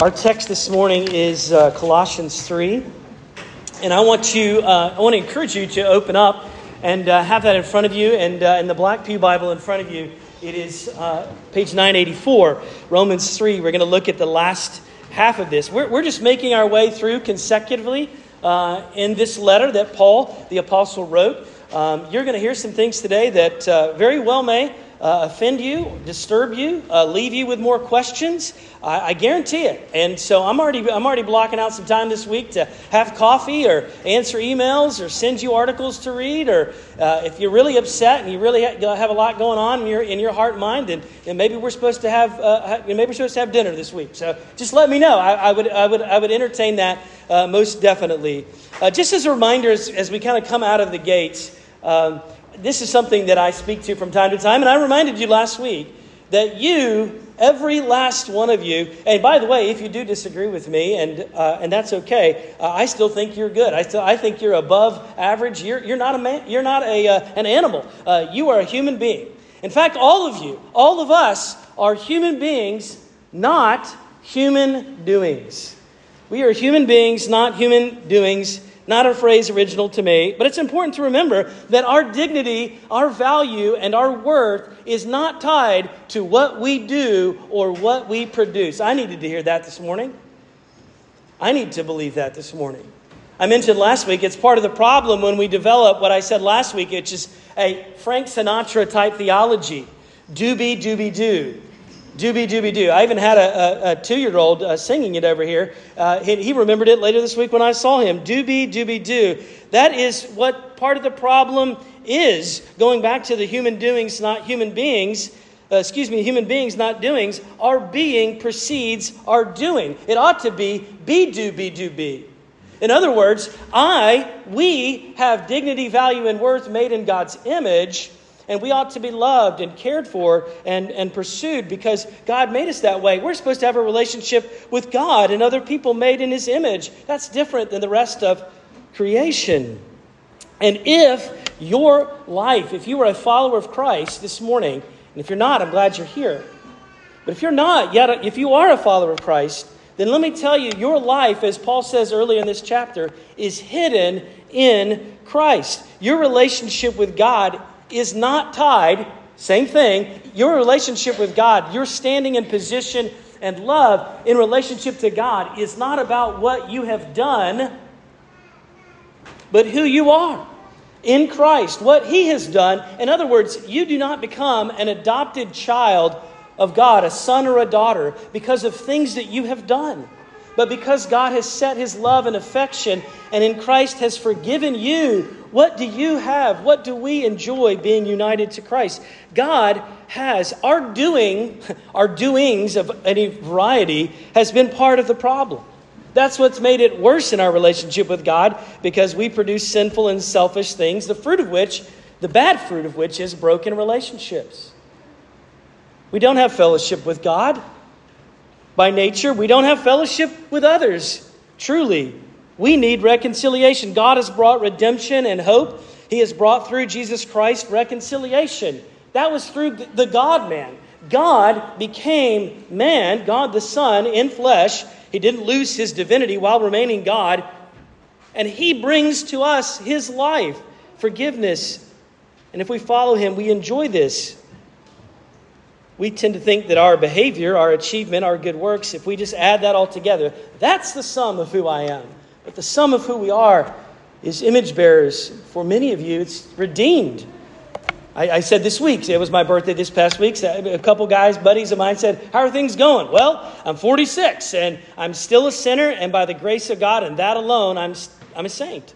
Our text this morning is uh, Colossians 3. And I want, you, uh, I want to encourage you to open up and uh, have that in front of you. And uh, in the Black Pew Bible in front of you, it is uh, page 984, Romans 3. We're going to look at the last half of this. We're, we're just making our way through consecutively uh, in this letter that Paul, the apostle, wrote. Um, you're going to hear some things today that very well may uh, offend you, disturb you, uh, leave you with more questions. I, I, guarantee it. And so I'm already, I'm already blocking out some time this week to have coffee or answer emails or send you articles to read. Or uh, if you're really upset and you really have a lot going on in your, in your heart and mind, then, then maybe we're supposed to have uh, maybe we're supposed to have dinner this week. So just let me know. I, I would, I, would, I would entertain that uh, most definitely. Uh, just as a reminder, as, as we kind of come out of the gates. Um, this is something that I speak to from time to time, and I reminded you last week that you, every last one of you, and by the way, if you do disagree with me, and, uh, and that's okay, uh, I still think you're good. I, still, I think you're above average. You're, you're not, a man, you're not a, uh, an animal, uh, you are a human being. In fact, all of you, all of us, are human beings, not human doings. We are human beings, not human doings not a phrase original to me, but it's important to remember that our dignity, our value, and our worth is not tied to what we do or what we produce. I needed to hear that this morning. I need to believe that this morning. I mentioned last week, it's part of the problem when we develop what I said last week, which is a Frank Sinatra type theology. Do be, do be, do. Doobie Doobie Doo. I even had a, a, a two year old uh, singing it over here. Uh, he, he, remembered it later this week when I saw him. Doobie Doobie Doo. That is what part of the problem is. Going back to the human doings, not human beings. Uh, excuse me, human beings, not doings. Our being precedes our doing. It ought to be be do be do be. In other words, I, we have dignity, value, and worth made in God's image. And we ought to be loved and cared for and, and pursued because God made us that way. We're supposed to have a relationship with God and other people made in His image. That's different than the rest of creation. And if your life, if you are a follower of Christ this morning, and if you're not, I'm glad you're here. But if you're not, yet if you are a follower of Christ, then let me tell you, your life, as Paul says earlier in this chapter, is hidden in Christ. Your relationship with God is not tied, same thing, your relationship with God, your standing in position and love in relationship to God is not about what you have done, but who you are in Christ, what He has done. In other words, you do not become an adopted child of God, a son or a daughter, because of things that you have done but because God has set his love and affection and in Christ has forgiven you, what do you have? What do we enjoy being united to Christ? God has, our doing, our doings of any variety has been part of the problem. That's what's made it worse in our relationship with God because we produce sinful and selfish things, the fruit of which, the bad fruit of which, is broken relationships. We don't have fellowship with God by nature, we don't have fellowship with others. Truly, we need reconciliation. God has brought redemption and hope. He has brought through Jesus Christ reconciliation. That was through the God man. God became man, God the Son, in flesh. He didn't lose his divinity while remaining God. And he brings to us his life, forgiveness. And if we follow him, we enjoy this we tend to think that our behavior, our achievement, our good works, if we just add that all together, that's the sum of who I am. But the sum of who we are is image bearers. For many of you, it's redeemed. I, I said this week, it was my birthday this past week. A couple guys, buddies of mine, said, How are things going? Well, I'm 46 and I'm still a sinner, and by the grace of God and that alone, I'm, I'm a saint.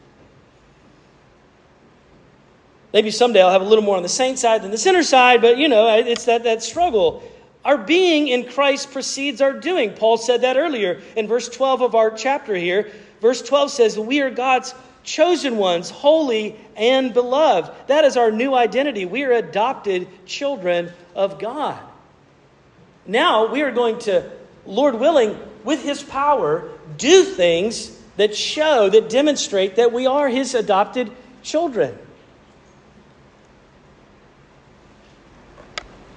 Maybe someday I'll have a little more on the saint side than the sinner side, but you know, it's that, that struggle. Our being in Christ precedes our doing. Paul said that earlier in verse 12 of our chapter here. Verse 12 says, We are God's chosen ones, holy and beloved. That is our new identity. We are adopted children of God. Now we are going to, Lord willing, with His power, do things that show, that demonstrate that we are His adopted children.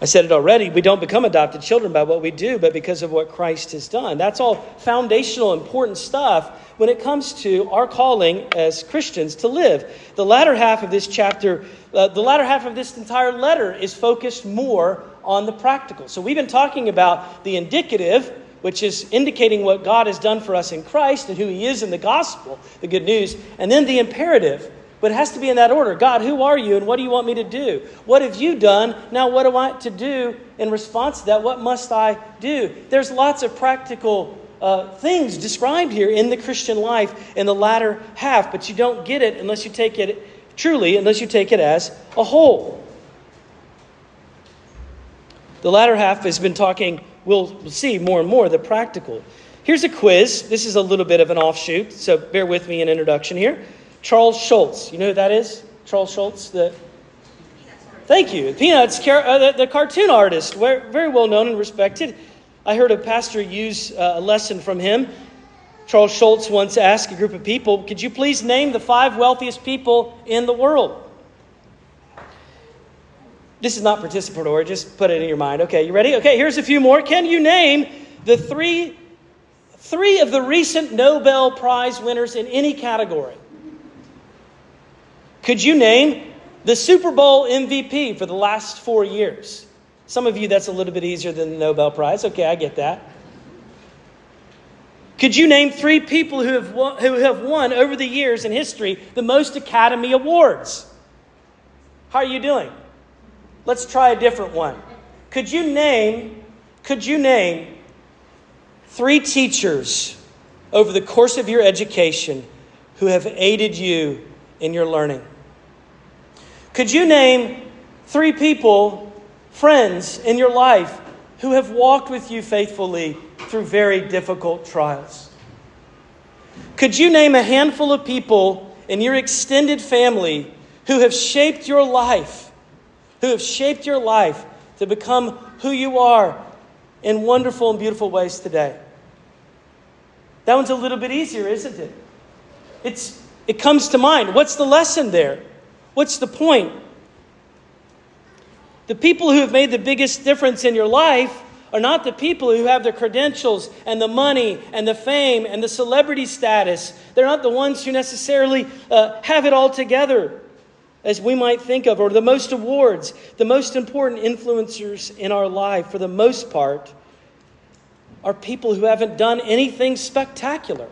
I said it already, we don't become adopted children by what we do, but because of what Christ has done. That's all foundational, important stuff when it comes to our calling as Christians to live. The latter half of this chapter, uh, the latter half of this entire letter is focused more on the practical. So we've been talking about the indicative, which is indicating what God has done for us in Christ and who He is in the gospel, the good news, and then the imperative but it has to be in that order. God, who are you and what do you want me to do? What have you done? Now, what do I to do in response to that? What must I do? There's lots of practical uh, things described here in the Christian life in the latter half, but you don't get it unless you take it truly, unless you take it as a whole. The latter half has been talking, we'll see more and more, the practical. Here's a quiz. This is a little bit of an offshoot, so bear with me an introduction here. Charles Schulz. You know who that is? Charles Schulz, the Thank you. Peanuts, uh, the, cartoon artist, very well known and respected. I heard a pastor use uh, a lesson from him. Charles Schulz once asked a group of people, Could you please name the five wealthiest people in the world? This is not participatory, just put it in your mind. Okay, you ready? Okay, here's a few more. Can you name the three, three of the recent Nobel Prize winners in any category? Could you name the Super Bowl MVP for the last four years? Some of you, that's a little bit easier than the Nobel Prize. Okay, I get that. Could you name three people who have won, who have won over the years in history the most Academy Awards? How are you doing? Let's try a different one. Could you name could you name three teachers over the course of your education who have aided you in your learning? Could you name three people, friends in your life, who have walked with you faithfully through very difficult trials? Could you name a handful of people in your extended family who have shaped your life, who have shaped your life to become who you are in wonderful and beautiful ways today? That one's a little bit easier, isn't it? It's, it comes to mind. What's the lesson there? What's the point? The people who have made the biggest difference in your life are not the people who have the credentials and the money and the fame and the celebrity status. They're not the ones who necessarily uh, have it all together, as we might think of, or the most awards. The most important influencers in our life, for the most part, are people who haven't done anything spectacular.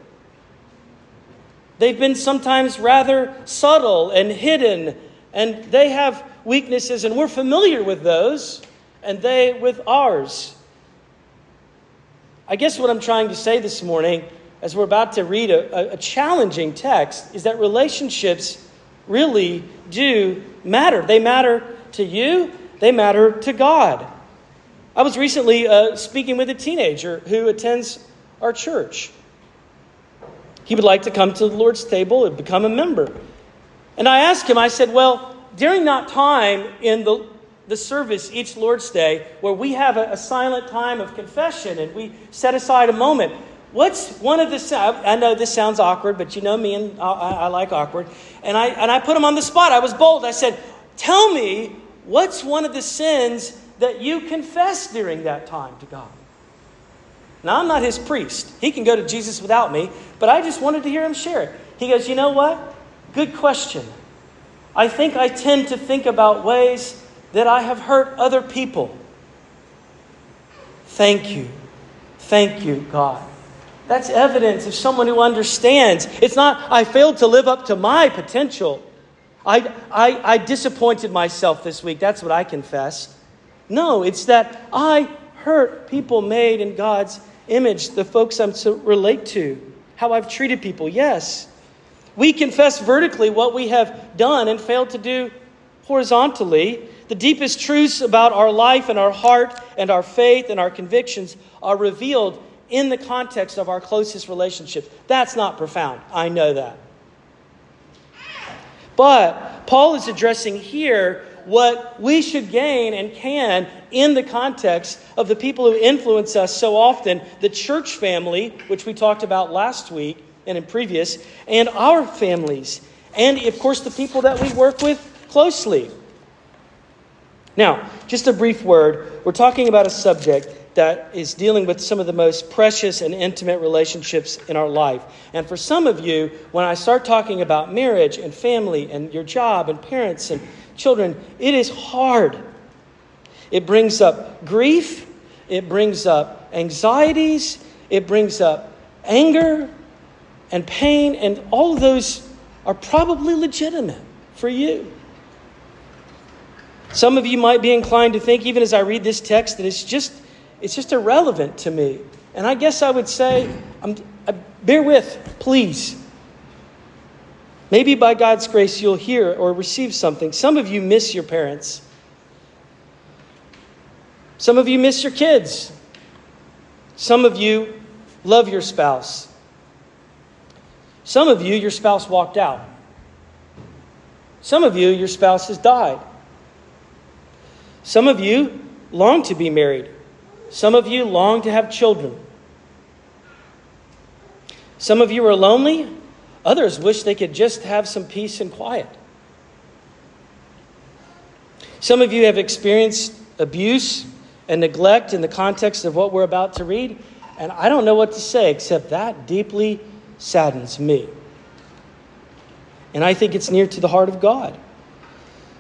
They've been sometimes rather subtle and hidden, and they have weaknesses, and we're familiar with those, and they with ours. I guess what I'm trying to say this morning, as we're about to read a, a challenging text, is that relationships really do matter. They matter to you, they matter to God. I was recently uh, speaking with a teenager who attends our church. He would like to come to the Lord's table and become a member. And I asked him, I said, Well, during that time in the, the service each Lord's Day, where we have a, a silent time of confession and we set aside a moment, what's one of the I know this sounds awkward, but you know me and I, I, like awkward. And I and I put him on the spot. I was bold. I said, "Tell me what's one of the sins that you confess during that time to God." Now, I'm not his priest. He can go to Jesus without me, but I just wanted to hear him share it. He goes, You know what? Good question. I think I tend to think about ways that I have hurt other people. Thank you. Thank you, God. That's evidence of someone who understands. It's not, I failed to live up to my potential. I, I, I disappointed myself this week. That's what I confess. No, it's that I hurt people made in God's image, the folks I'm to relate to, how I've treated people. Yes. We confess vertically what we have done and failed to do horizontally. The deepest truths about our life and our heart and our faith and our convictions are revealed in the context of our closest relationships. That's not profound. I know that. But Paul is addressing here what we should gain and can in the context of the people who influence us so often the church family, which we talked about last week and in previous, and our families, and of course the people that we work with closely. Now, just a brief word. We're talking about a subject that is dealing with some of the most precious and intimate relationships in our life. And for some of you, when I start talking about marriage and family and your job and parents and children, it is hard. It brings up grief, it brings up anxieties, it brings up anger and pain, and all of those are probably legitimate for you. Some of you might be inclined to think, even as I read this text, that it's just, it's just irrelevant to me. And I guess I would say, I'm, I, bear with, please. Maybe by God's grace you'll hear or receive something. Some of you miss your parents. Some of you miss your kids. Some of you love your spouse. Some of you, your spouse walked out. Some of you, your spouse has died. Some of you long to be married. Some of you long to have children. Some of you are lonely. Others wish they could just have some peace and quiet. Some of you have experienced abuse and neglect in the context of what we're about to read, and I don't know what to say except that deeply saddens me. And I think it's near to the heart of God.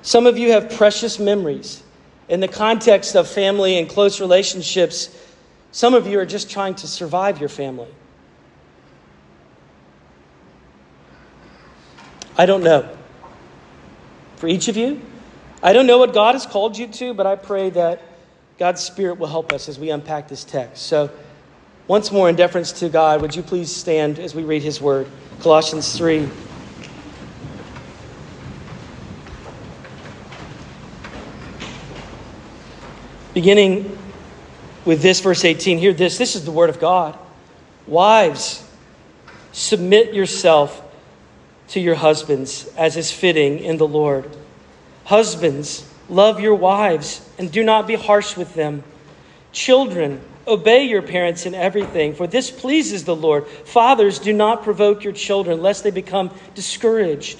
Some of you have precious memories in the context of family and close relationships, some of you are just trying to survive your family. I don't know. For each of you, I don't know what God has called you to, but I pray that God's Spirit will help us as we unpack this text. So, once more, in deference to God, would you please stand as we read His word? Colossians 3. Beginning with this, verse 18, hear this. This is the word of God. Wives, submit yourself to your husbands as is fitting in the Lord. Husbands, love your wives and do not be harsh with them. Children, obey your parents in everything, for this pleases the Lord. Fathers, do not provoke your children, lest they become discouraged.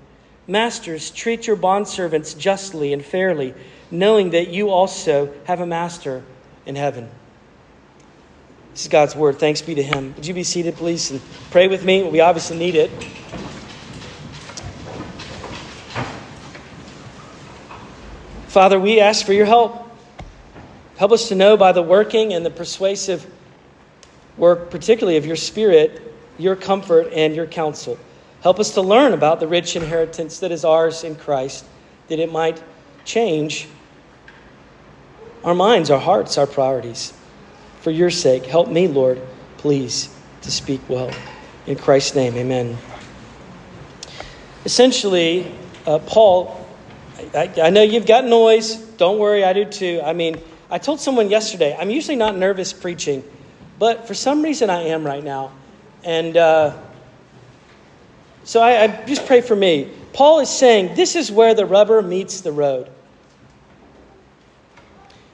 Masters, treat your bondservants justly and fairly knowing that you also have a master in heaven. This is God's word. Thanks be to Him. Would you be seated, please, and pray with me? We obviously need it. Father, we ask for your help. Help us to know by the working and the persuasive work, particularly of your Spirit, your comfort and your counsel. Help us to learn about the rich inheritance that is ours in Christ, that it might change our minds, our hearts, our priorities. For your sake, help me, Lord, please, to speak well. In Christ's name, amen. Essentially, uh, Paul, I, I know you've got noise. Don't worry, I do too. I mean, I told someone yesterday, I'm usually not nervous preaching, but for some reason I am right now. And uh, so I, I just pray for me. Paul is saying this is where the rubber meets the road.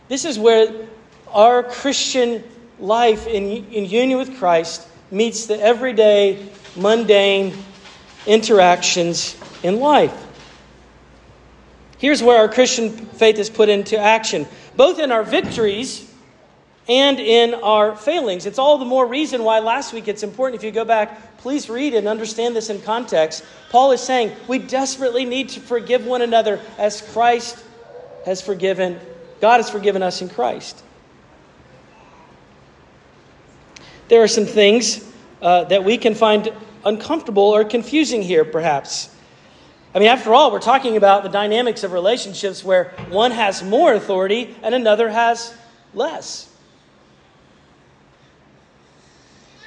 This is where our Christian life in, in union with Christ meets the everyday, mundane interactions in life. Here's where our Christian faith is put into action, both in our victories and in our failings. It's all the more reason why last week it's important if you go back, please read and understand this in context. Paul is saying we desperately need to forgive one another as Christ has forgiven God has forgiven us in Christ. There are some things uh, that we can find uncomfortable or confusing here, perhaps. I mean, after all, we're talking about the dynamics of relationships where one has more authority and another has less.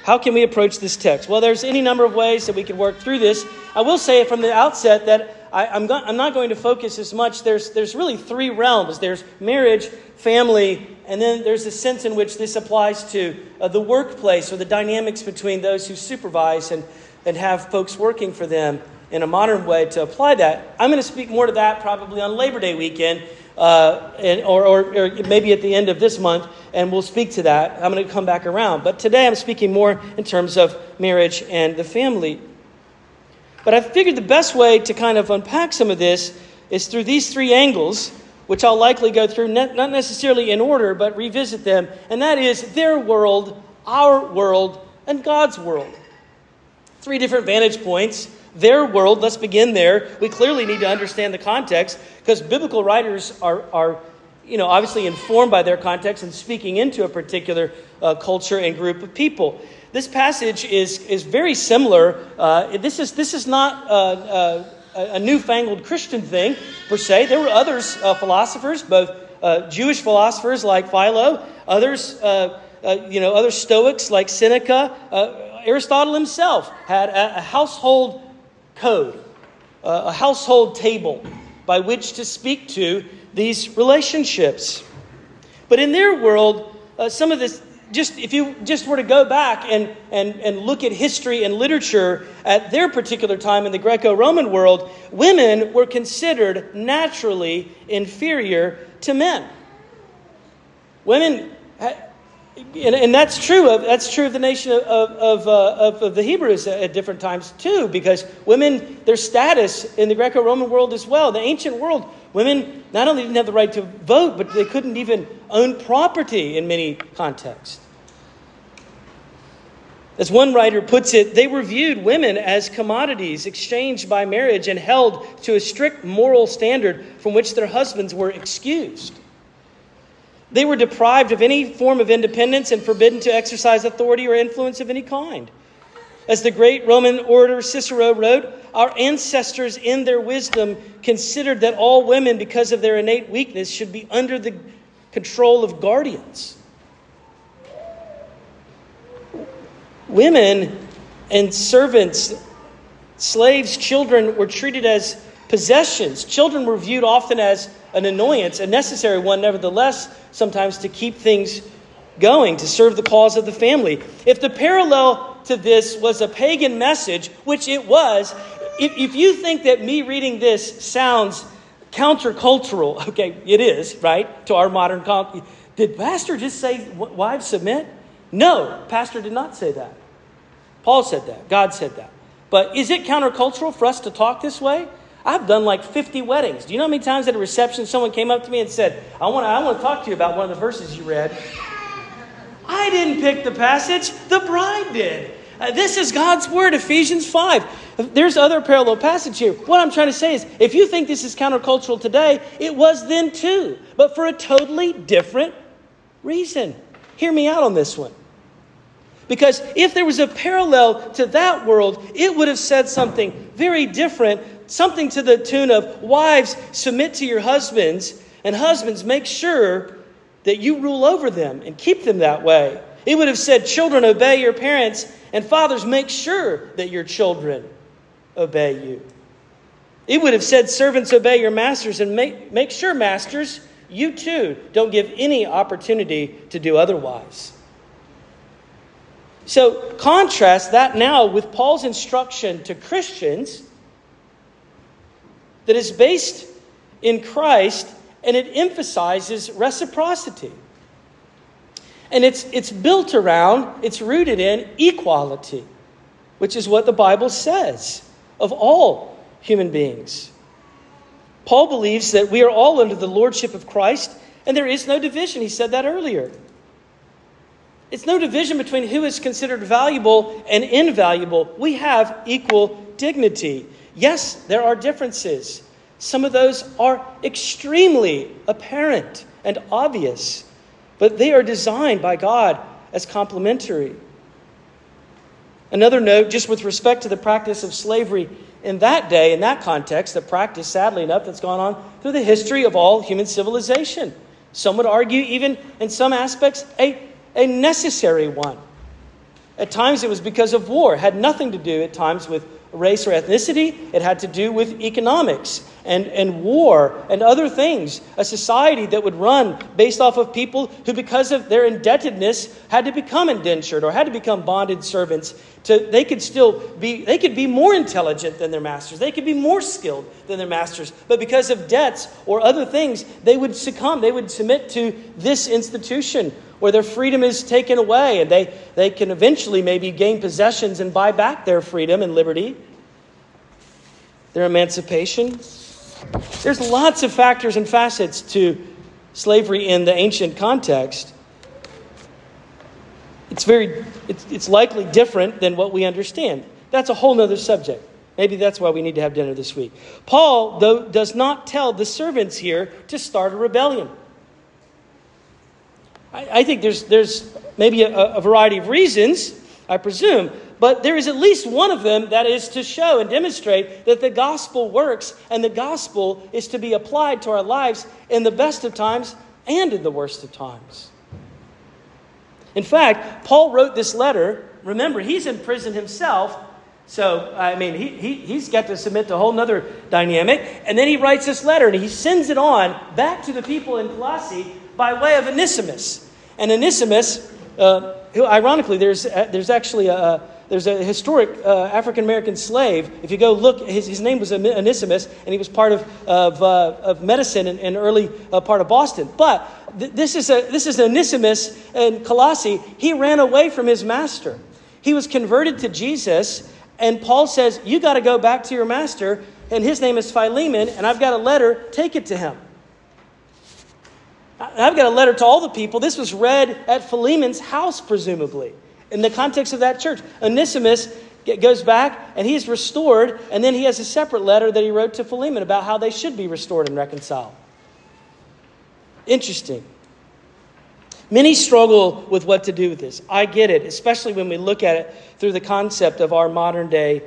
How can we approach this text? Well, there's any number of ways that we can work through this. I will say from the outset that I, am go- I'm not going to focus as much. There's, there's really three realms there's marriage, family, And then there's a sense in which this applies to uh, the workplace or the dynamics between those who supervise and, and have folks working for them in a modern way to apply that. I'm going to speak more to that probably on Labor Day weekend uh, and, or, or, or maybe at the end of this month, and we'll speak to that. I'm going to come back around. But today I'm speaking more in terms of marriage and the family. But I figured the best way to kind of unpack some of this is through these three angles, which I'll likely go through, not necessarily in order, but revisit them. And that is their world, our world, and God's world. Three different vantage points. Their world, let's begin there. We clearly need to understand the context because biblical writers are, are you know, obviously informed by their context and speaking into a particular uh, culture and group of people. This passage is, is very similar. Uh, this, is, this is not uh, uh a, a, newfangled Christian thing, per se. There were others, uh, philosophers, both uh, Jewish philosophers like Philo, others, you know, other Stoics like Seneca. Aristotle himself had a, a household code, a household table by which to speak to these relationships. But in their world, uh, some of this, just if you just were to go back and, and, and look at history and literature at their particular time in the Greco Roman world, women were considered naturally inferior to men. Women and, and that's true of that's true of the nation of, of, uh, of, of, the Hebrews at different times too, because women, their status in the Greco-Roman world as well, the ancient world, women not only didn't have the right to vote, but they couldn't even own property in many contexts. As one writer puts it, they were viewed women as commodities exchanged by marriage and held to a strict moral standard from which their husbands were excused. They were deprived of any form of independence and forbidden to exercise authority or influence of any kind. As the great Roman orator Cicero wrote, our ancestors, in their wisdom, considered that all women, because of their innate weakness, should be under the control of guardians. Women and servants, slaves, children were treated as possessions. Children were viewed often as an annoyance, a necessary one, nevertheless, sometimes to keep things going, to serve the cause of the family. If the parallel to this was a pagan message, which it was, if, if you think that me reading this sounds countercultural, okay, it is, right, to our modern. Com- did Pastor just say, wives submit? No, Pastor did not say that. Paul said that. God said that. But is it countercultural for us to talk this way? I've done like 50 weddings. Do you know how many times at a reception someone came up to me and said, I want to, I want to talk to you about one of the verses you read? I didn't pick the passage, the bride did. Uh, this is God's word, Ephesians 5. There's other parallel passage here. What I'm trying to say is, if you think this is countercultural today, it was then too, but for a totally different reason. Hear me out on this one. Because if there was a parallel to that world, it would have said something very different something to the tune of Wives, submit to your husbands, and husbands, make sure that you rule over them and keep them that way. It would have said, Children, obey your parents, and fathers, make sure that your children obey you. It would have said, Servants, obey your masters, and make, make sure, masters, you too don't give any opportunity to do otherwise. So, contrast that now with Paul's instruction to Christians that is based in Christ and it emphasizes reciprocity. And it's, it's built around, it's rooted in equality, which is what the Bible says of all human beings. Paul believes that we are all under the lordship of Christ and there is no division. He said that earlier. It's no division between who is considered valuable and invaluable. We have equal dignity. Yes, there are differences. Some of those are extremely apparent and obvious, but they are designed by God as complementary. Another note, just with respect to the practice of slavery in that day, in that context, the practice, sadly enough, that's gone on through the history of all human civilization. Some would argue, even in some aspects, a, a necessary one. At times it was because of war, it had nothing to do at times with race or ethnicity, it had to do with economics. and, and war and other things. A society that would run based off of people who, because of their indebtedness, had to become indentured or had to become bonded servants. To, they could still be, they could be more intelligent than their masters. They could be more skilled than their masters. But because of debts or other things, they would succumb. They would submit to this institution where their freedom is taken away and they, they can eventually maybe gain possessions and buy back their freedom and liberty, their emancipation. There's lots of factors and facets to slavery in the ancient context. It's very it's, it's likely different than what we understand. That's a whole other subject. Maybe that's why we need to have dinner this week. Paul, though, does not tell the servants here to start a rebellion. I, I think there's, there's maybe a, a variety of reasons, I presume, but there is at least one of them that is to show and demonstrate that the gospel works and the gospel is to be applied to our lives in the best of times and in the worst of times. In fact, Paul wrote this letter. Remember, he's in prison himself. So, I mean, he, he, he's got to submit to a whole other dynamic. And then he writes this letter and he sends it on back to the people in Colossae by way of Onesimus. And Onesimus, uh, who ironically, there's, uh, there's actually a, there's a historic uh, African American slave. If you go look, his, his name was Onesimus, and he was part of, of, uh, of medicine in, in early uh, part of Boston. But th- this, is a, this is Onesimus in Colossae. He ran away from his master. He was converted to Jesus, and Paul says, You got to go back to your master, and his name is Philemon, and I've got a letter, take it to him. I've got a letter to all the people. This was read at Philemon's house, presumably in the context of that church. Onesimus goes back and he's restored, and then he has a separate letter that he wrote to Philemon about how they should be restored and reconciled. Interesting. Many struggle with what to do with this. I get it, especially when we look at it through the concept of our modern day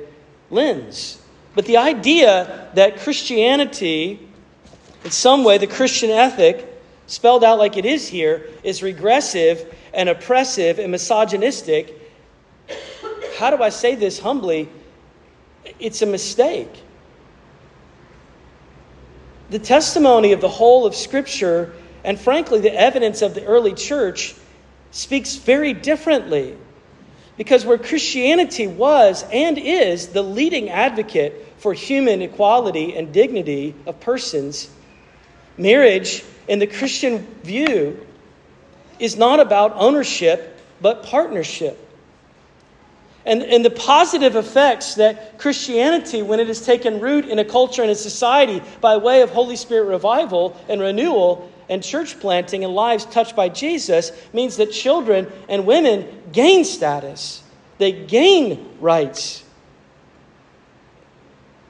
lens. But the idea that Christianity, in some way, the Christian ethic, spelled out like it is here, is regressive and oppressive and misogynistic, how do I say this humbly? It's a mistake. The testimony of the whole of Scripture, and frankly, the evidence of the early church, speaks very differently. Because where Christianity was and is the leading advocate for human equality and dignity of persons, marriage in the Christian view is not about ownership, but partnership. And, and the positive effects that Christianity, when it has taken root in a culture and a society by way of Holy Spirit revival and renewal and church planting and lives touched by Jesus, means that children and women gain status, they gain rights.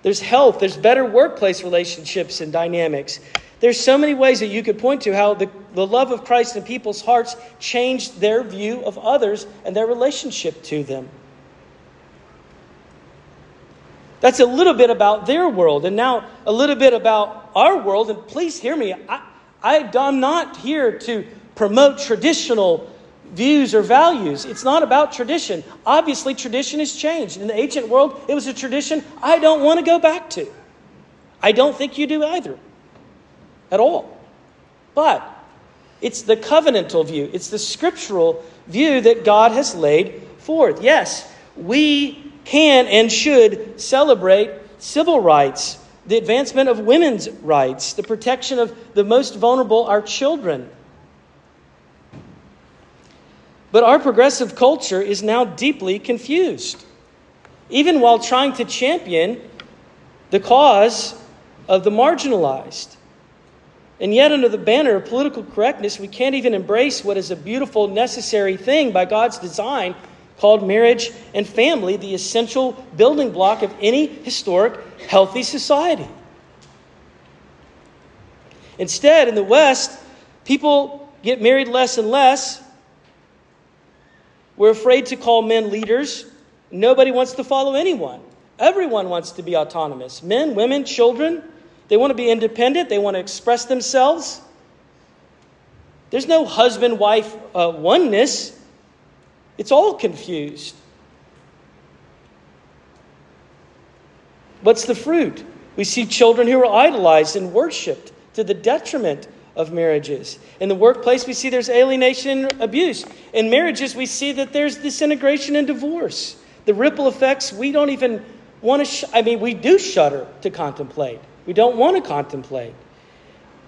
There's health, there's better workplace relationships and dynamics. There's so many ways that you could point to how the, the love of Christ in people's hearts changed their view of others and their relationship to them. That's a little bit about their world. And now a little bit about our world. And please hear me. I, I, I'm not here to promote traditional views or values. It's not about tradition. Obviously, tradition has changed. In the ancient world, it was a tradition I don't want to go back to. I don't think you do either at all. But it's the covenantal view, it's the scriptural view that God has laid forth. Yes, we can and should celebrate civil rights, the advancement of women's rights, the protection of the most vulnerable, our children. But our progressive culture is now deeply confused. Even while trying to champion the cause of the marginalized. And yet, under the banner of political correctness, we can't even embrace what is a beautiful, necessary thing by God's design called marriage and family, the essential building block of any historic, healthy society. Instead, in the West, people get married less and less. We're afraid to call men leaders. Nobody wants to follow anyone. Everyone wants to be autonomous men, women, children. They want to be independent, they want to express themselves. There's no husband wife uh, oneness, it's all confused. What's the fruit? We see children who are idolized and worshiped to the detriment of marriages. In the workplace, we see there's alienation and abuse. In marriages, we see that there's disintegration and divorce. The ripple effects, we don't even want to, sh- I mean, we do shudder to contemplate. We don't want to contemplate.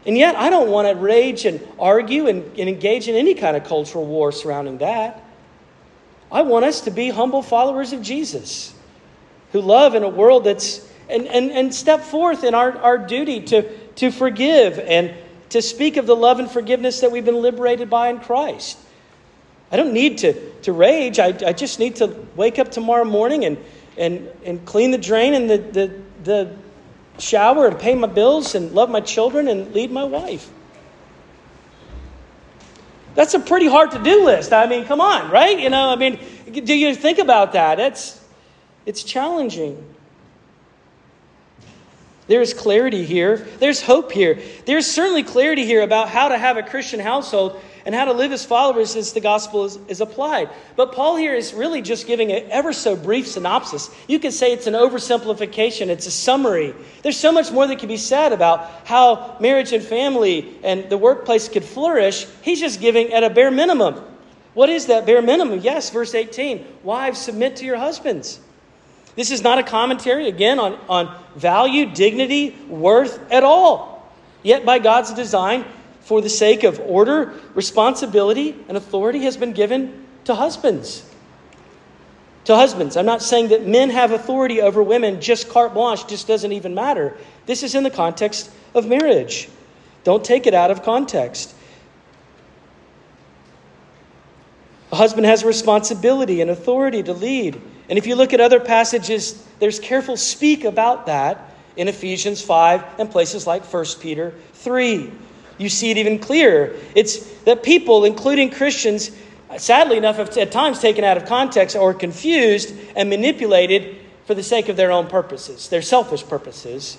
And yet, I don't want to rage and argue and, and engage in any kind of cultural war surrounding that. I want us to be humble followers of Jesus who love in a world that's, and, and, and step forth in our, our duty to, to forgive and to speak of the love and forgiveness that we've been liberated by in Christ. I don't need to, to rage. I, I just need to wake up tomorrow morning and, and, and clean the drain and the, the, the shower and pay my bills and love my children and lead my wife. That's a pretty hard to do list. I mean, come on, right? You know, I mean, do you think about that? It's, it's challenging. There's clarity here. There's hope here. There's certainly clarity here about how to have a Christian household and how to live as followers as the gospel is, is applied. But Paul here is really just giving an ever so brief synopsis. You could say it's an oversimplification, it's a summary. There's so much more that can be said about how marriage and family and the workplace could flourish. He's just giving at a bare minimum. What is that bare minimum? Yes, verse 18 Wives, submit to your husbands. This is not a commentary, again, on, on value, dignity, worth at all. Yet, by God's design, for the sake of order, responsibility, and authority has been given to husbands. To husbands. I'm not saying that men have authority over women, just carte blanche, just doesn't even matter. This is in the context of marriage. Don't take it out of context. A husband has a responsibility and authority to lead. And if you look at other passages, there's careful speak about that in Ephesians 5 and places like 1 Peter 3 you see it even clearer. It's that people, including Christians, sadly enough, have at times taken out of context or confused and manipulated for the sake of their own purposes, their selfish purposes.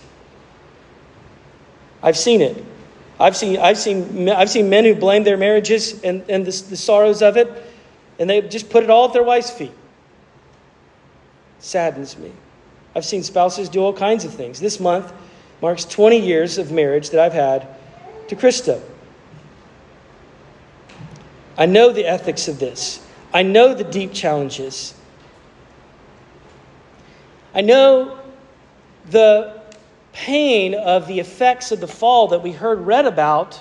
I've seen it. I've seen, I've seen, I've seen men who blame their marriages and, and the, the sorrows of it, and they just put it all at their wife's feet. saddens me. I've seen spouses do all kinds of things. This month marks 20 years of marriage that I've had to Krista. I know the ethics of this. I know the deep challenges. I know the pain of the effects of the fall that we heard read about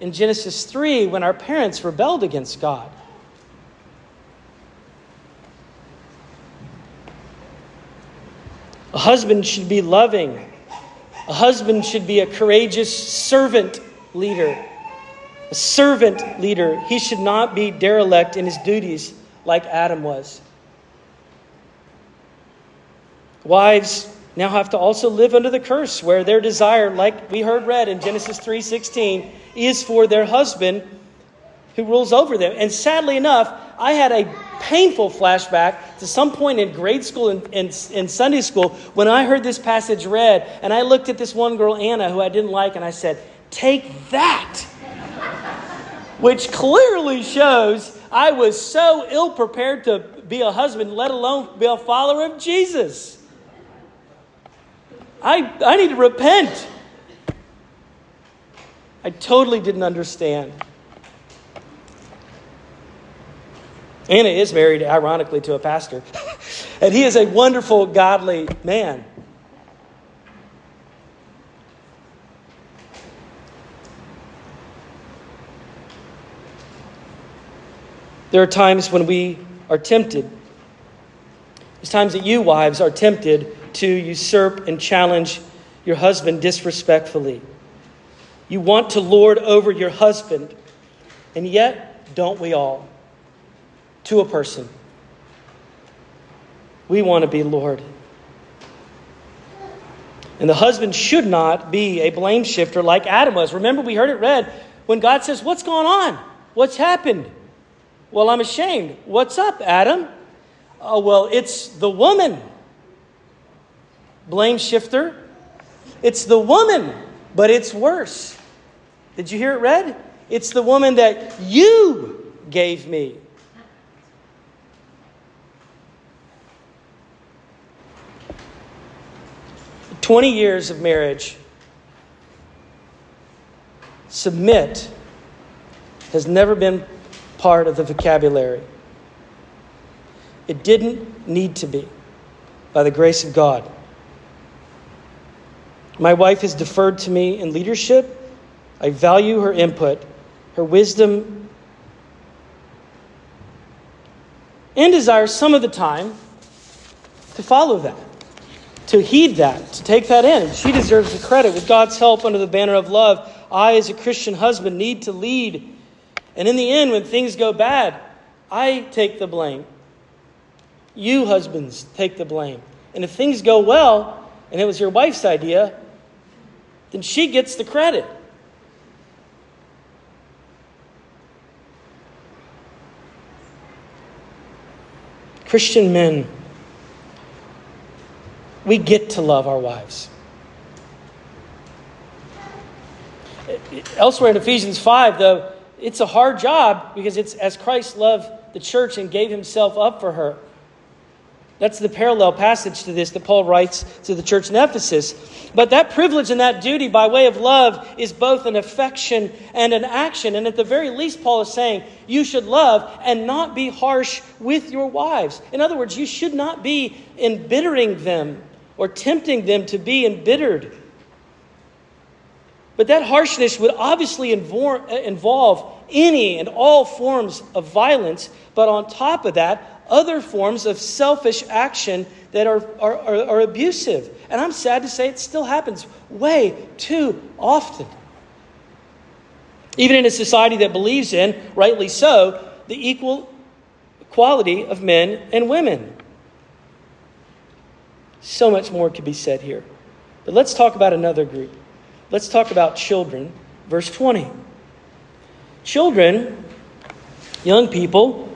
in Genesis 3 when our parents rebelled against God. A husband should be loving. A husband should be a courageous servant leader, a servant leader. He should not be derelict in his duties like Adam was. Wives now have to also live under the curse where their desire like we heard read in Genesis 3:16 is for their husband who rules over them. And sadly enough, I had a painful flashback to some point in grade school and in, Sunday school when I heard this passage read, and I looked at this one girl, Anna, who I didn't like, and I said, Take that. Which clearly shows I was so ill prepared to be a husband, let alone be a follower of Jesus. I, I need to repent. I totally didn't understand. Anna is married, ironically, to a pastor. and he is a wonderful, godly man. There are times when we are tempted. There's times that you, wives, are tempted to usurp and challenge your husband disrespectfully. You want to lord over your husband, and yet, don't we all? To a person. We want to be Lord. And the husband should not be a blame shifter like Adam was. Remember, we heard it read when God says, What's going on? What's happened? Well, I'm ashamed. What's up, Adam? Oh, well, it's the woman. Blame shifter. It's the woman, but it's worse. Did you hear it read? It's the woman that you gave me. 20 years of marriage, submit has never been part of the vocabulary. It didn't need to be by the grace of God. My wife has deferred to me in leadership. I value her input, her wisdom, and desire some of the time to follow that, to heed that, to take that in. She deserves the credit. With God's help, under the banner of love, I, as a Christian husband, need to lead. And in the end, when things go bad, I take the blame. You, husbands, take the blame. And if things go well, and it was your wife's idea, then she gets the credit. Christian men, we get to love our wives. Elsewhere in Ephesians 5, though, it's a hard job because it's as Christ loved the church and gave himself up for her. That's the parallel passage to this that Paul writes to the church in Ephesus. But that privilege and that duty by way of love is both an affection and an action. And at the very least, Paul is saying you should love and not be harsh with your wives. In other words, you should not be embittering them or tempting them to be embittered. But that harshness would obviously uh, involve any and all forms of violence. But on top of that, other forms of selfish action that are, are, are, are abusive. And I'm sad to say it still happens way too often. Even in a society that believes in, rightly so, the equal equality of men and women. So much more could be said here. But let's talk about another group. Let's talk about children. Verse 20. Children, young people,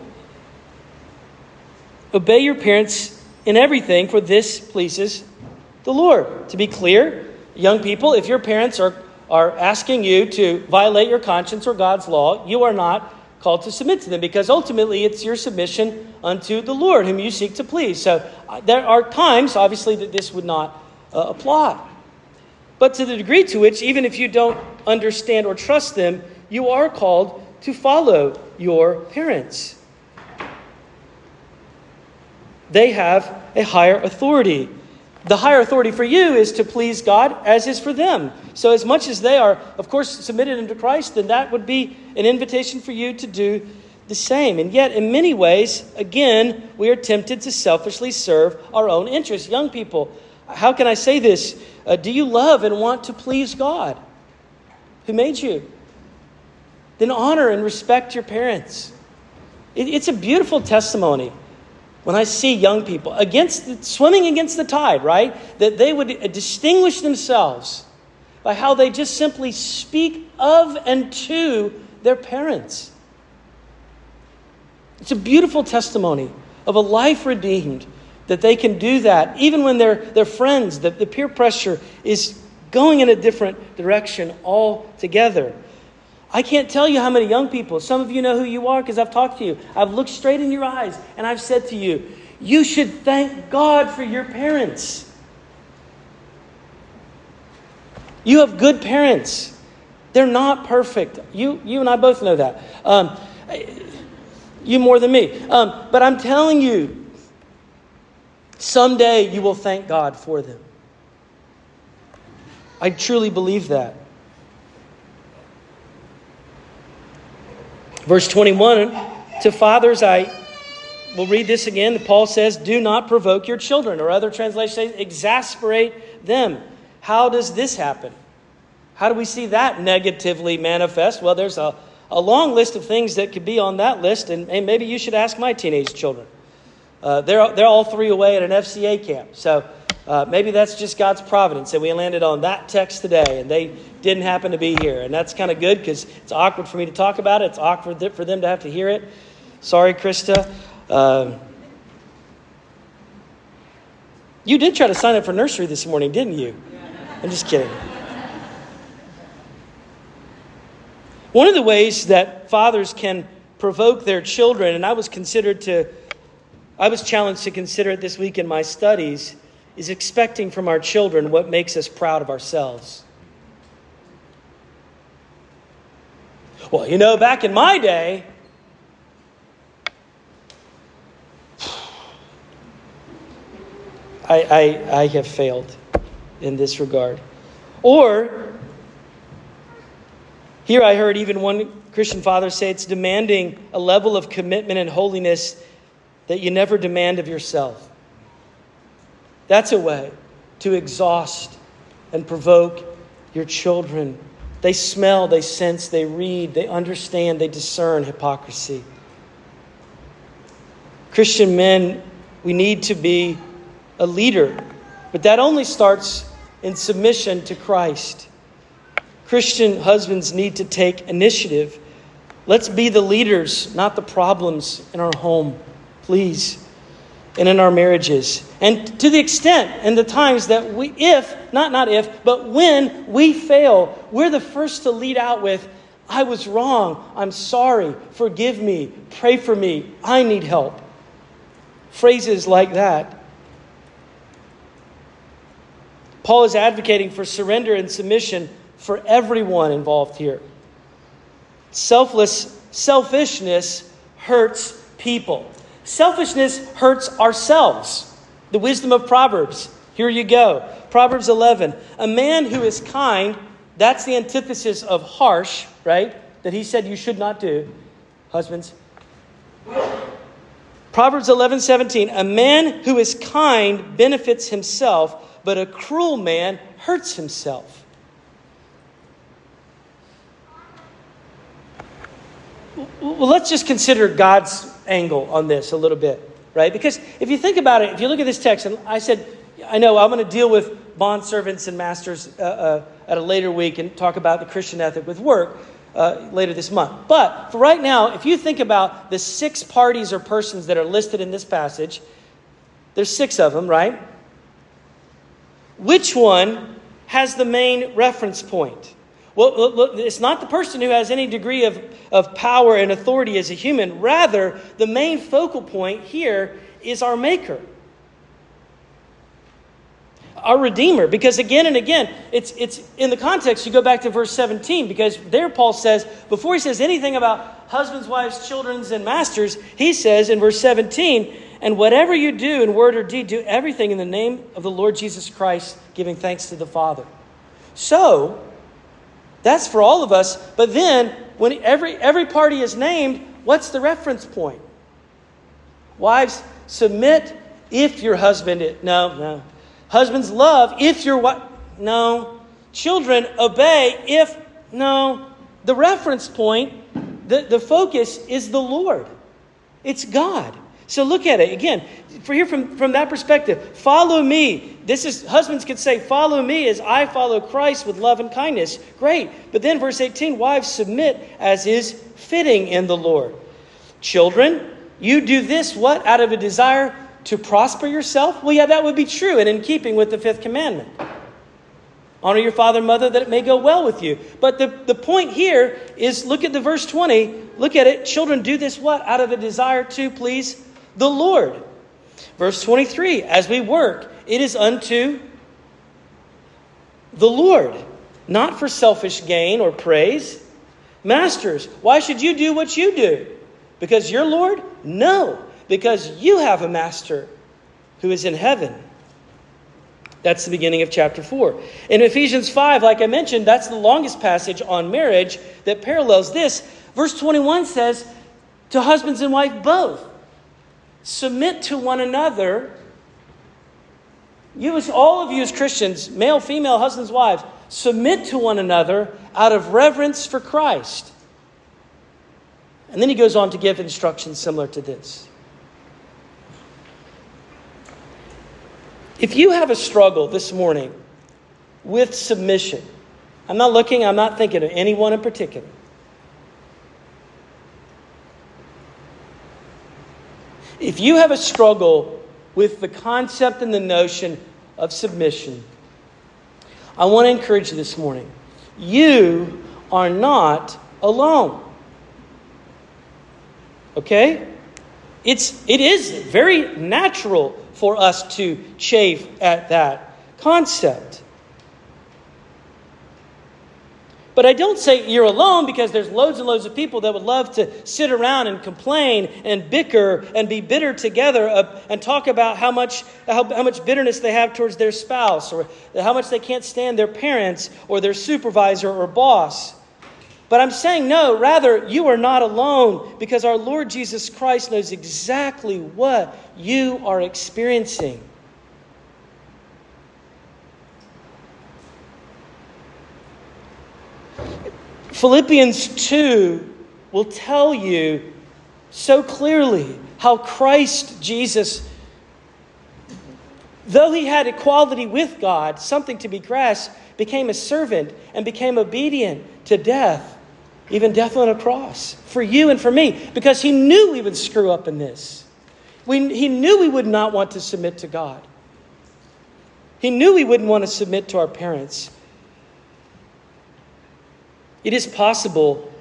Obey your parents in everything, for this pleases the Lord. To be clear, young people, if your parents are, are asking you to violate your conscience or God's law, you are not called to submit to them because ultimately it's your submission unto the Lord whom you seek to please. So uh, there are times, obviously, that this would not uh, apply. But to the degree to which, even if you don't understand or trust them, you are called to follow your parents they have a higher authority. The higher authority for you is to please God, as is for them. So, as much as they are, of course, submitted unto Christ, then that would be an invitation for you to do the same. And yet, in many ways, again, we are tempted to selfishly serve our own interests. Young people, how can I say this? Uh, do you love and want to please God who made you? Then honor and respect your parents. It, it's a beautiful testimony when I see young people against swimming against the tide, right? That they would distinguish themselves by how they just simply speak of and to their parents. It's a beautiful testimony of a life redeemed that they can do that even when their, their friends, the, the peer pressure is going in a different direction altogether. I can't tell you how many young people, some of you know who you are because I've talked to you. I've looked straight in your eyes and I've said to you, you should thank God for your parents. You have good parents. They're not perfect. You, you and I both know that. Um, you more than me. Um, but I'm telling you, someday you will thank God for them. I truly believe that. Verse 21 To fathers, I will read this again. Paul says, Do not provoke your children, or other translations say, exasperate them. How does this happen? How do we see that negatively manifest? Well, there's a, a long list of things that could be on that list, and, and maybe you should ask my teenage children. Uh, they're, they're all three away at an FCA camp. So uh, maybe that's just God's providence that we landed on that text today and they didn't happen to be here. And that's kind of good because it's awkward for me to talk about it. It's awkward for them to have to hear it. Sorry, Krista. Um, you did try to sign up for nursery this morning, didn't you? I'm just kidding. One of the ways that fathers can provoke their children, and I was considered to, I was challenged to consider it this week in my studies, is expecting from our children what makes us proud of ourselves. Well, you know, back in my day, I, I, I have failed in this regard. Or, here I heard even one Christian father say it's demanding a level of commitment and holiness that you never demand of yourself. That's a way to exhaust and provoke your children. They smell, they sense, they read, they understand, they discern hypocrisy. Christian men, we need to be a leader, but that only starts in submission to Christ. Christian husbands need to take initiative. Let's be the leaders, not the problems in our home, please, and in our marriages. And to the extent and the times that we, if, not not if, but when we fail, we're the first to lead out with, I was wrong. I'm sorry. Forgive me. Pray for me. I need help. Phrases like that Paul is advocating for surrender and submission for everyone involved here. Selfless selfishness hurts people. Selfishness hurts ourselves. The wisdom of Proverbs. Here you go. Proverbs 11. A man who is kind, that's the antithesis of harsh, right? That he said you should not do. Husbands. Proverbs 11, 17. A man who is kind benefits himself but a cruel man hurts himself. Well, let's just consider God's angle on this a little bit, right? Because if you think about it, if you look at this text, and I said, I know I'm going to deal with bond servants and masters uh, uh, at a later week and talk about the Christian ethic with work uh, later this month. But for right now, if you think about the six parties or persons that are listed in this passage, there's six of them, right? Which one has the main reference point? Well, it's not the person who has any degree of, of power and authority as a human. Rather, the main focal point here is our Maker, our Redeemer. Because again and again, it's, it's in the context, you go back to verse 17, because there Paul says, before he says anything about husbands, wives, children, and masters, he says in verse 17, and whatever you do in word or deed, do everything in the name of the Lord Jesus Christ, giving thanks to the Father. So, that's for all of us. But then, when every, every party is named, what's the reference point? Wives, submit if your husband is. No, no. Husbands, love if your what? No. Children, obey if. No. The reference point, the, the focus is the Lord. It's God. So look at it again. For here from, from that perspective, follow me. This is husbands could say, follow me as I follow Christ with love and kindness. Great. But then verse 18, wives submit as is fitting in the Lord. Children, you do this what? Out of a desire to prosper yourself? Well, yeah, that would be true and in keeping with the fifth commandment. Honor your father and mother that it may go well with you. But the, the point here is look at the verse 20. Look at it. Children, do this what? Out of a desire to please the Lord. Verse 23 As we work, it is unto the Lord, not for selfish gain or praise. Masters, why should you do what you do? Because you're Lord? No, because you have a master who is in heaven. That's the beginning of chapter 4. In Ephesians 5, like I mentioned, that's the longest passage on marriage that parallels this. Verse 21 says, To husbands and wife both submit to one another. You, as all of you as Christians, male, female, husbands, wives, submit to one another out of reverence for Christ. And then he goes on to give instructions similar to this. If you have a struggle this morning with submission, I'm not looking, I'm not thinking of anyone in particular. If you have a struggle with the concept and the notion of submission, I want to encourage you this morning. You are not alone. Okay? It's, it is very natural for us to chafe at that concept. But I don't say you're alone because there's loads and loads of people that would love to sit around and complain and bicker and be bitter together and talk about how much, how, how much bitterness they have towards their spouse or how much they can't stand their parents or their supervisor or boss. But I'm saying no, rather, you are not alone because our Lord Jesus Christ knows exactly what you are experiencing. Philippians 2 will tell you so clearly how Christ Jesus, though he had equality with God, something to be grasped, became a servant and became obedient to death, even death on a cross, for you and for me, because he knew we would screw up in this. We, he knew we would not want to submit to God. He knew we wouldn't want to submit to our parents. It is possible.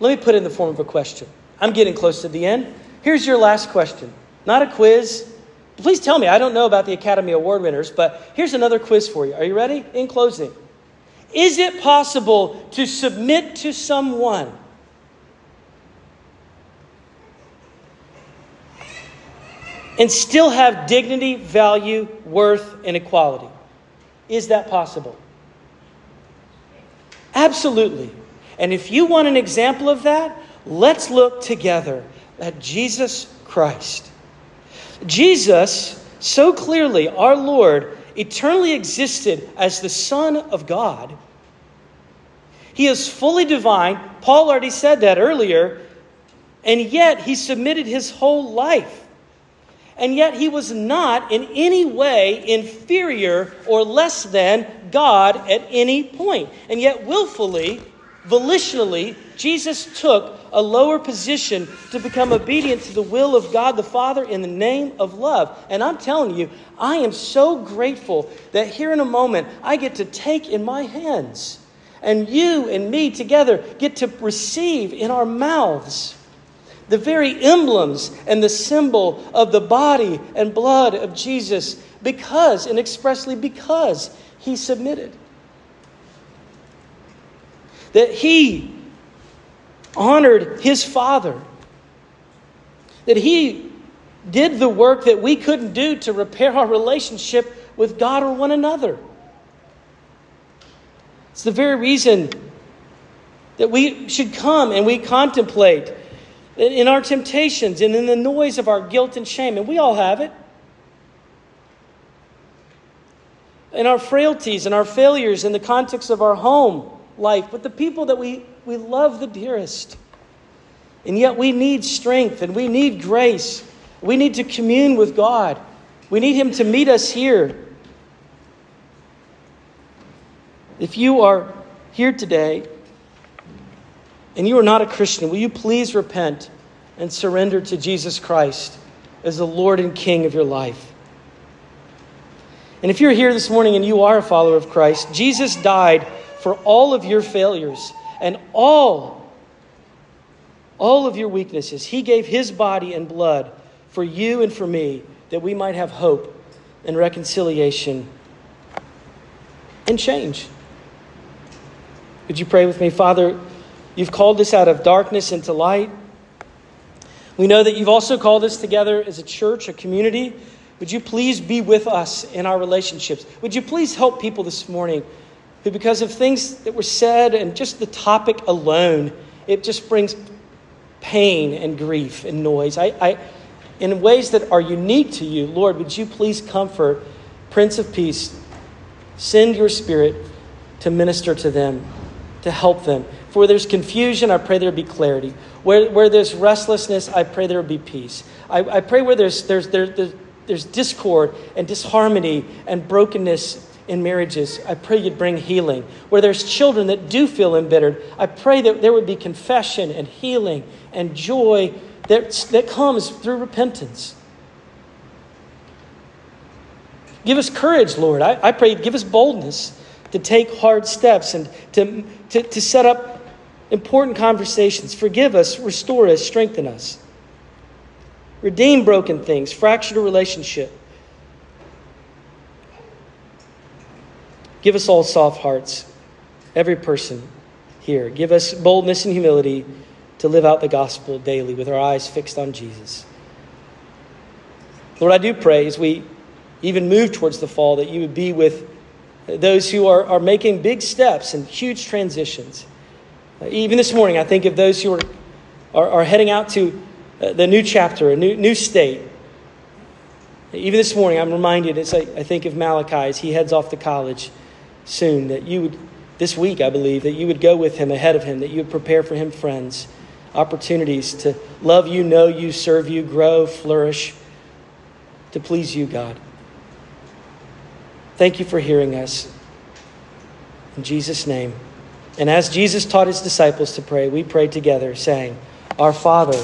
Let me put it in the form of a question. I'm getting close to the end. Here's your last question. Not a quiz. Please tell me. I don't know about the Academy Award winners, but here's another quiz for you. Are you ready? In closing, is it possible to submit to someone and still have dignity, value, worth, and equality? Is that possible? Absolutely. And if you want an example of that, let's look together at Jesus Christ. Jesus, so clearly, our Lord, eternally existed as the Son of God. He is fully divine. Paul already said that earlier. And yet, he submitted his whole life and yet he was not in any way inferior or less than God at any point. And yet, willfully, volitionally, Jesus took a lower position to become obedient to the will of God the Father in the name of love. And I'm telling you, I am so grateful that here in a moment I get to take in my hands, and you and me together get to receive in our mouths the very emblems and the symbol of the body and blood of Jesus because, and expressly because, he submitted. That he honored his Father. That he did the work that we couldn't do to repair our relationship with God or one another. It's the very reason that we should come and we contemplate in our temptations and in the noise of our guilt and shame. And we all have it. In our frailties and our failures in the context of our home life, with the people that we, we love the dearest. And yet we need strength and we need grace. We need to commune with God. We need Him to meet us here. If you are here today and you are not a Christian, will you please repent and surrender to Jesus Christ as the Lord and King of your life? And if you're here this morning and you are a follower of Christ, Jesus died for all of your failures and all all of your weaknesses. He gave his body and blood for you and for me that we might have hope and reconciliation and change. Would you pray with me, Father? You've called us out of darkness into light. We know that you've also called us together as a church, a community. Would you please be with us in our relationships? Would you please help people this morning who, because of things that were said and just the topic alone, it just brings pain and grief and noise. I, I, in ways that are unique to you, Lord, would you please comfort Prince of Peace? Send your spirit to minister to them, to help them. For there's confusion, I pray there be clarity. Where, where there's restlessness, I pray there be peace. I, I pray where there's, there's, there, there's, there's discord and disharmony and brokenness in marriages, I pray you'd bring healing. Where there's children that do feel embittered, I pray that there would be confession and healing and joy that, that comes through repentance. Give us courage, Lord. I, I pray, give us boldness to take hard steps and to, to, to set up important conversations. Forgive us, restore us, strengthen us. redeem broken things, fractured a relationship. Give us all soft hearts, every person here. Give us boldness and humility to live out the gospel daily with our eyes fixed on Jesus. Lord, I do pray as we even move towards the fall that you would be with those who are, are making big steps and huge transitions. Uh, even this morning, I think of those who are, are, are heading out to uh, the new chapter, a new, new state. Even this morning, I'm reminded, as I, I think of Malachi as he heads off to college soon, that you would, this week, I believe, that you would go with him, ahead of him, that you would prepare for him friends, opportunities to love you, know you, serve you, grow, flourish, to please you, God. Thank you for hearing us. In Jesus' name. And as Jesus taught his disciples to pray, we pray together, saying, Our Father,